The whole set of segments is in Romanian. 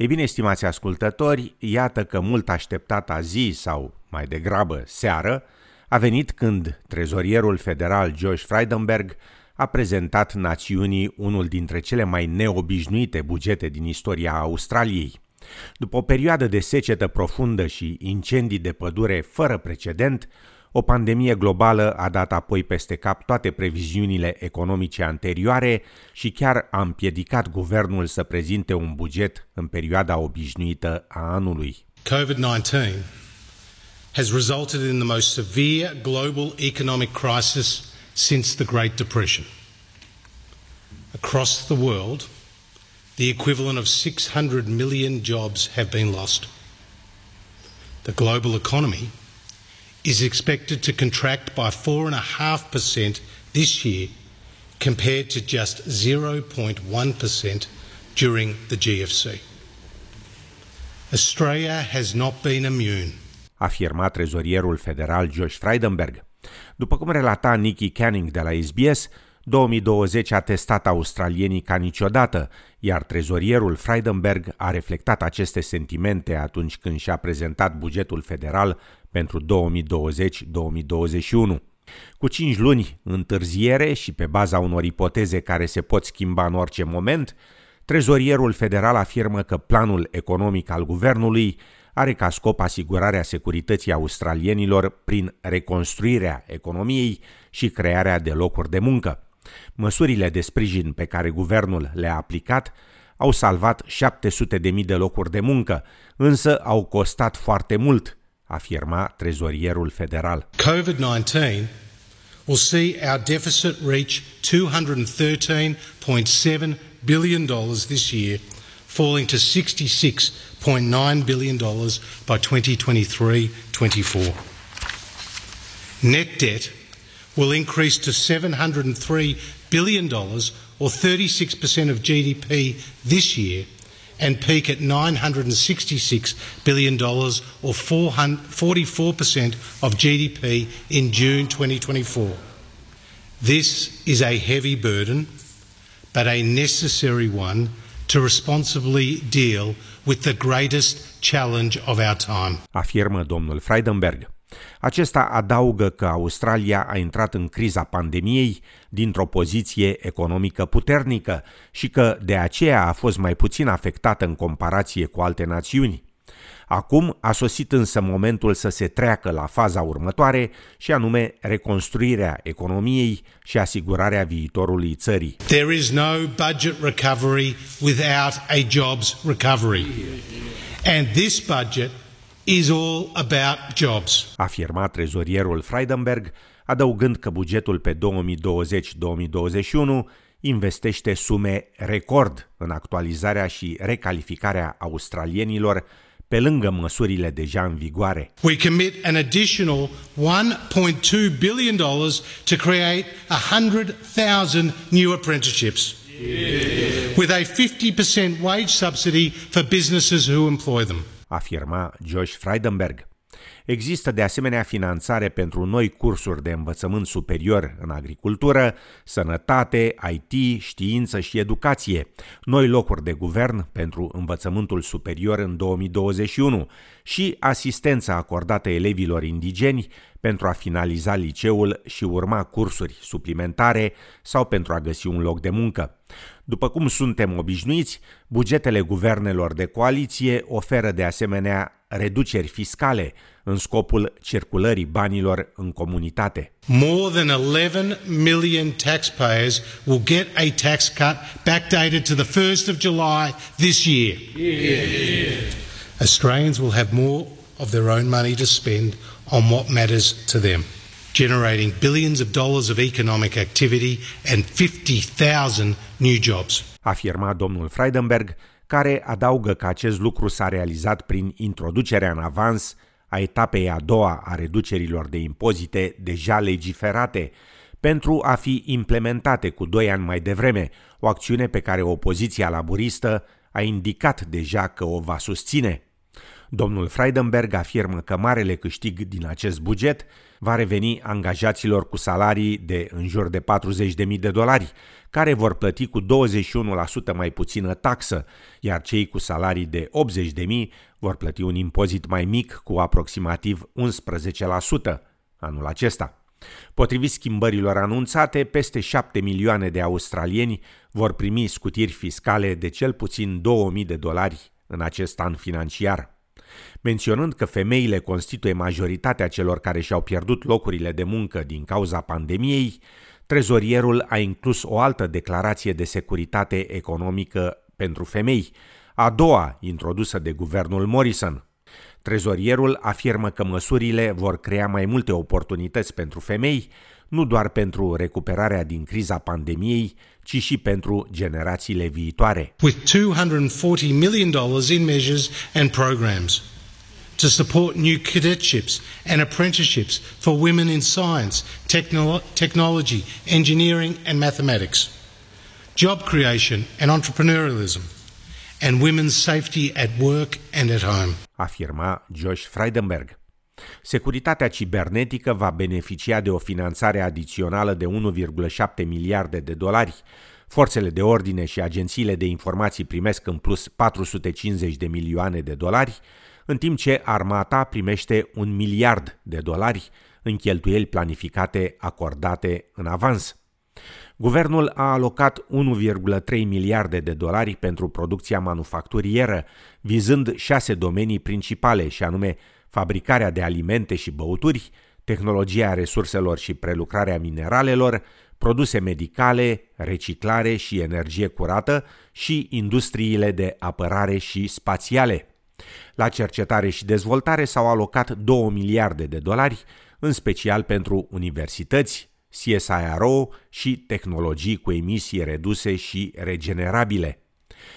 Ei bine, estimați ascultători, iată că mult așteptata zi sau, mai degrabă, seară, a venit când trezorierul federal Josh Frydenberg a prezentat națiunii unul dintre cele mai neobișnuite bugete din istoria Australiei. După o perioadă de secetă profundă și incendii de pădure fără precedent, o pandemie globală a dat apoi peste cap toate previziunile economice anterioare și chiar a împiedicat guvernul să prezinte un buget în perioada obișnuită a anului. COVID-19 has resulted in the most severe global economic crisis since the Great Depression. Across the world, the equivalent of 600 million jobs have been lost. The global economy is expected to contract by 4.5% this year compared to just 0.1% during the GFC. Australia has not been immune. Afirma trezorierul federal Josh Frydenberg. După cum relata Nikki Canning de la SBS, 2020 a testat australienii ca niciodată, iar trezorierul Frydenberg a reflectat aceste sentimente atunci când și-a prezentat bugetul federal pentru 2020-2021. Cu 5 luni întârziere și pe baza unor ipoteze care se pot schimba în orice moment, trezorierul federal afirmă că planul economic al guvernului are ca scop asigurarea securității australienilor prin reconstruirea economiei și crearea de locuri de muncă. Măsurile de sprijin pe care guvernul le-a aplicat au salvat 700.000 de locuri de muncă, însă au costat foarte mult, afirma trezorierul federal. COVID-19 will see our deficit reach 213.7 billion dollars this year, falling to 66.9 billion dollars by 2023-24. Net debt will increase to $703 billion, or 36% of GDP this year, and peak at $966 billion, or 44% of GDP in June 2024. This is a heavy burden, but a necessary one to responsibly deal with the greatest challenge of our time. Afirmă domnul Freidenberg. Acesta adaugă că Australia a intrat în criza pandemiei dintr-o poziție economică puternică și că de aceea a fost mai puțin afectată în comparație cu alte națiuni. Acum a sosit însă momentul să se treacă la faza următoare și anume reconstruirea economiei și asigurarea viitorului țării. There is no budget recovery without a jobs recovery. And this budget is all about jobs. Afirma trezorierul Freidenberg, adăugând că bugetul pe 2020-2021 investește sume record în actualizarea și recalificarea australienilor pe lângă măsurile deja în vigoare. We commit an additional 1.2 billion dollars to create 100,000 new apprenticeships. Yeah. With a 50% wage subsidy for businesses who employ them afirma Josh Frydenberg. Există de asemenea finanțare pentru noi cursuri de învățământ superior în agricultură, sănătate, IT, știință și educație, noi locuri de guvern pentru învățământul superior în 2021 și asistența acordată elevilor indigeni pentru a finaliza liceul și urma cursuri suplimentare sau pentru a găsi un loc de muncă. După cum suntem obișnuiți, bugetele guvernelor de coaliție oferă de asemenea reduceri fiscale în scopul circulării banilor în comunitate. More than 11 million taxpayers will get a tax cut backdated to the 1st of July this year. Yeah. Australians will have more of their own money to spend on what matters to them generating billions of dollars of economic activity and 50,000 new jobs. Afirma domnul Freidenberg, care adaugă că acest lucru s-a realizat prin introducerea în avans a etapei a doua a reducerilor de impozite deja legiferate, pentru a fi implementate cu doi ani mai devreme, o acțiune pe care opoziția laburistă a indicat deja că o va susține. Domnul Freidenberg afirmă că marele câștig din acest buget va reveni angajaților cu salarii de în jur de 40.000 de dolari, care vor plăti cu 21% mai puțină taxă, iar cei cu salarii de 80.000 vor plăti un impozit mai mic cu aproximativ 11% anul acesta. Potrivit schimbărilor anunțate, peste 7 milioane de australieni vor primi scutiri fiscale de cel puțin 2000 de dolari în acest an financiar. Menționând că femeile constituie majoritatea celor care și-au pierdut locurile de muncă din cauza pandemiei, trezorierul a inclus o altă declarație de securitate economică pentru femei, a doua introdusă de guvernul Morrison – Trezorierul afirmă că măsurile vor crea mai multe oportunități pentru femei, nu doar pentru recuperarea din criza pandemiei, ci și pentru generațiile viitoare. With 240 million dollars in measures and programs to support new cadetships and apprenticeships for women in science, technolo- technology, engineering and mathematics, job creation and entrepreneurialism – and women's safety at work and at home. Afirma Josh Freidenberg. Securitatea cibernetică va beneficia de o finanțare adițională de 1,7 miliarde de dolari. Forțele de ordine și agențiile de informații primesc în plus 450 de milioane de dolari, în timp ce armata primește un miliard de dolari în cheltuieli planificate acordate în avans. Guvernul a alocat 1,3 miliarde de dolari pentru producția manufacturieră, vizând șase domenii principale, și anume fabricarea de alimente și băuturi, tehnologia resurselor și prelucrarea mineralelor, produse medicale, reciclare și energie curată și industriile de apărare și spațiale. La cercetare și dezvoltare s-au alocat 2 miliarde de dolari, în special pentru universități, CSIRO și tehnologii cu emisii reduse și regenerabile.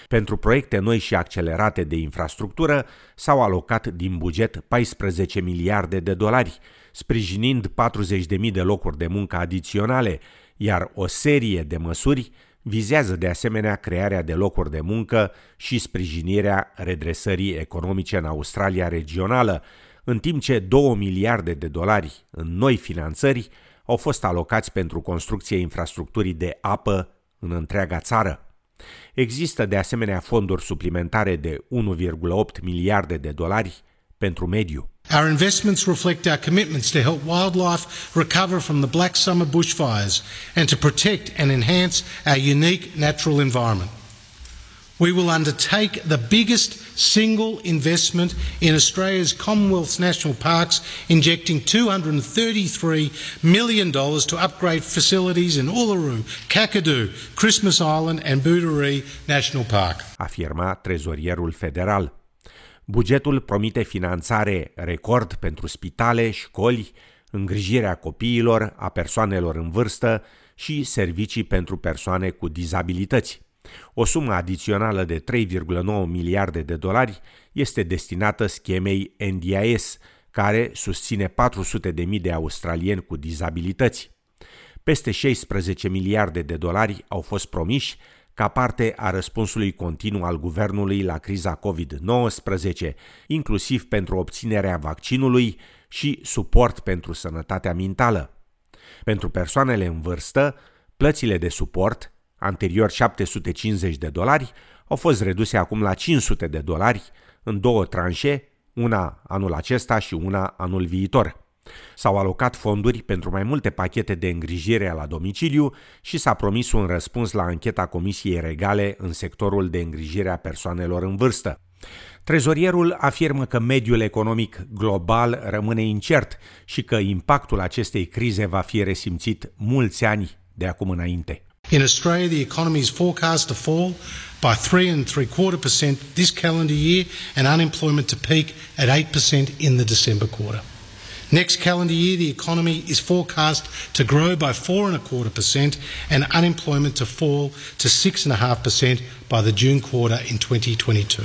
Pentru proiecte noi și accelerate de infrastructură s-au alocat din buget 14 miliarde de dolari, sprijinind 40.000 de locuri de muncă adiționale, iar o serie de măsuri vizează de asemenea crearea de locuri de muncă și sprijinirea redresării economice în Australia regională, în timp ce 2 miliarde de dolari în noi finanțări au fost alocați pentru construcție infrastructurii de apă în întreaga țară. Există de asemenea fonduri suplimentare de 1,8 miliarde de dolari pentru mediu. Our investments reflect our commitments to help wildlife recover from the Black Summer bushfires and to protect and enhance our unique natural environment. We will undertake the biggest single investment in Australia's Commonwealth National Parks, injecting $233 million to upgrade facilities in Uluru, Kakadu, Christmas Island and Booderee National Park. Afirma trezorierul federal. Bugetul promite finanțare record pentru spitale, școli, îngrijirea copiilor, a persoanelor în vârstă și servicii pentru persoane cu dizabilități. O sumă adițională de 3,9 miliarde de dolari este destinată schemei NDIS, care susține 400 de mii de australieni cu dizabilități. Peste 16 miliarde de dolari au fost promiși ca parte a răspunsului continuu al guvernului la criza COVID-19, inclusiv pentru obținerea vaccinului și suport pentru sănătatea mentală. Pentru persoanele în vârstă, plățile de suport anterior 750 de dolari, au fost reduse acum la 500 de dolari în două tranșe, una anul acesta și una anul viitor. S-au alocat fonduri pentru mai multe pachete de îngrijire la domiciliu și s-a promis un răspuns la ancheta Comisiei Regale în sectorul de îngrijire a persoanelor în vârstă. Trezorierul afirmă că mediul economic global rămâne incert și că impactul acestei crize va fi resimțit mulți ani de acum înainte. In Australia, the economy is forecast to fall by three and three quarter percent this calendar year and unemployment to peak at 8% in the December quarter. Next calendar year, the economy is forecast to grow by four and a quarter percent and unemployment to fall to six and a half percent by the June quarter in 2022.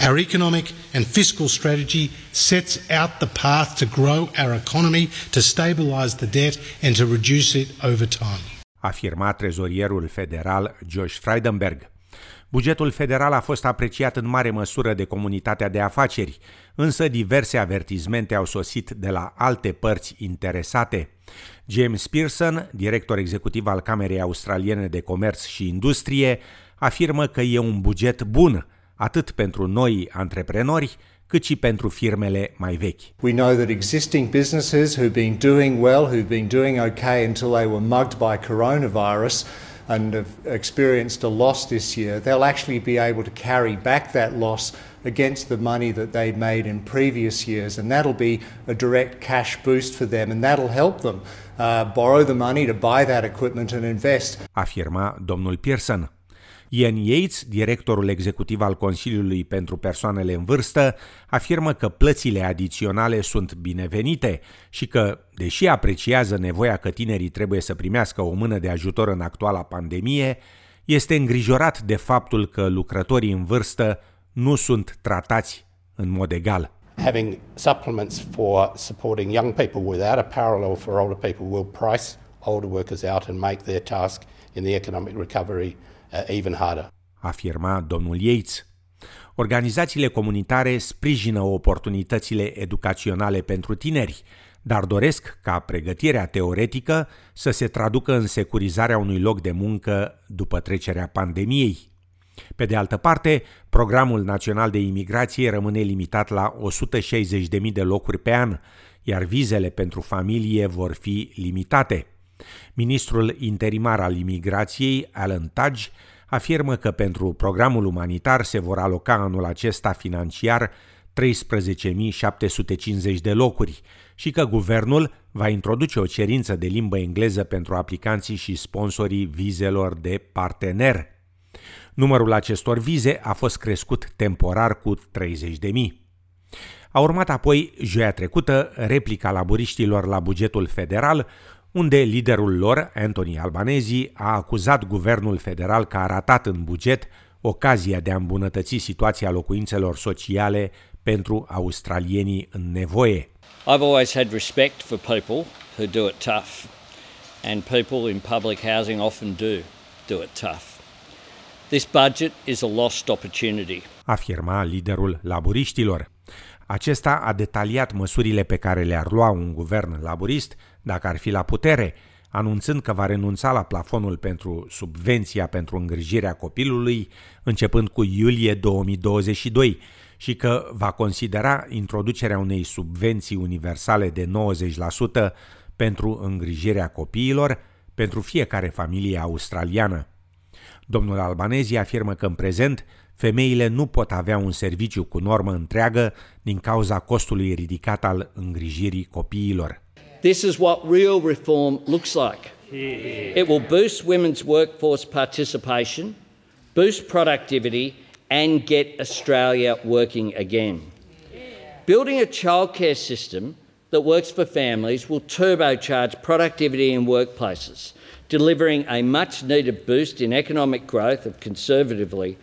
Our economic and fiscal strategy sets out the path to grow our economy, to stabilise the debt and to reduce it over time. Afirma trezorierul federal Josh Frydenberg. Bugetul federal a fost apreciat în mare măsură de comunitatea de afaceri, însă diverse avertizmente au sosit de la alte părți interesate. James Pearson, director executiv al Camerei Australiene de Comerț și Industrie, afirmă că e un buget bun, atât pentru noi antreprenori, cât și pentru firmele mai vechi. We know that existing businesses who've been doing well, who've been doing okay until they were mugged by coronavirus and have experienced a loss this year, they'll actually be able to carry back that loss against the money that they'd made in previous years, and that'll be a direct cash boost for them, and that'll help them uh, borrow the money to buy that equipment and invest. Afirma domnul Pearson. Ian Yates, directorul executiv al Consiliului pentru Persoanele în Vârstă, afirmă că plățile adiționale sunt binevenite și că, deși apreciază nevoia că tinerii trebuie să primească o mână de ajutor în actuala pandemie, este îngrijorat de faptul că lucrătorii în vârstă nu sunt tratați în mod egal. Having supplements for supporting young people without a parallel for older people will price older workers out and make their task in the economic recovery uh, even harder. Afirma domnul Yates. Organizațiile comunitare sprijină oportunitățile educaționale pentru tineri, dar doresc ca pregătirea teoretică să se traducă în securizarea unui loc de muncă după trecerea pandemiei. Pe de altă parte, programul național de imigrație rămâne limitat la 160.000 de locuri pe an, iar vizele pentru familie vor fi limitate. Ministrul interimar al imigrației, Alan Tudge, afirmă că pentru programul umanitar se vor aloca anul acesta financiar 13.750 de locuri și că guvernul va introduce o cerință de limbă engleză pentru aplicanții și sponsorii vizelor de partener. Numărul acestor vize a fost crescut temporar cu 30.000. A urmat apoi, joia trecută, replica laburiștilor la bugetul federal, unde liderul lor, Anthony Albanezi, a acuzat guvernul federal că a ratat în buget ocazia de a îmbunătăți situația locuințelor sociale pentru australienii în nevoie. I've always had respect for people who do it tough, and people in public housing often do do it tough. This budget is a lost opportunity. Afirma liderul laburiștilor. Acesta a detaliat măsurile pe care le-ar lua un guvern laburist dacă ar fi la putere, anunțând că va renunța la plafonul pentru subvenția pentru îngrijirea copilului începând cu iulie 2022 și că va considera introducerea unei subvenții universale de 90% pentru îngrijirea copiilor pentru fiecare familie australiană. Domnul Albanezi afirmă că în prezent femeile nu pot avea un serviciu cu normă întreagă din cauza costului ridicat al îngrijirii copiilor. This is what real reform looks like. It will boost women's workforce participation, boost productivity and get Australia working again. Building a childcare system that works for families will turbocharge productivity in workplaces, delivering a much needed boost in economic growth of conservatively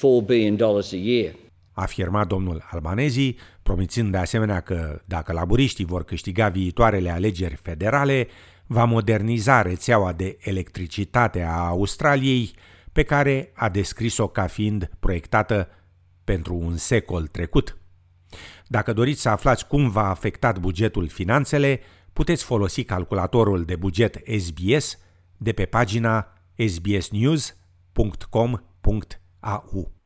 $4 billion a year. Afirma domnul Albanezi, promițând de asemenea că dacă laburiștii vor câștiga viitoarele alegeri federale, va moderniza rețeaua de electricitate a Australiei, pe care a descris-o ca fiind proiectată pentru un secol trecut. Dacă doriți să aflați cum va afectat bugetul finanțele, puteți folosi calculatorul de buget SBS de pe pagina sbsnews.com.au.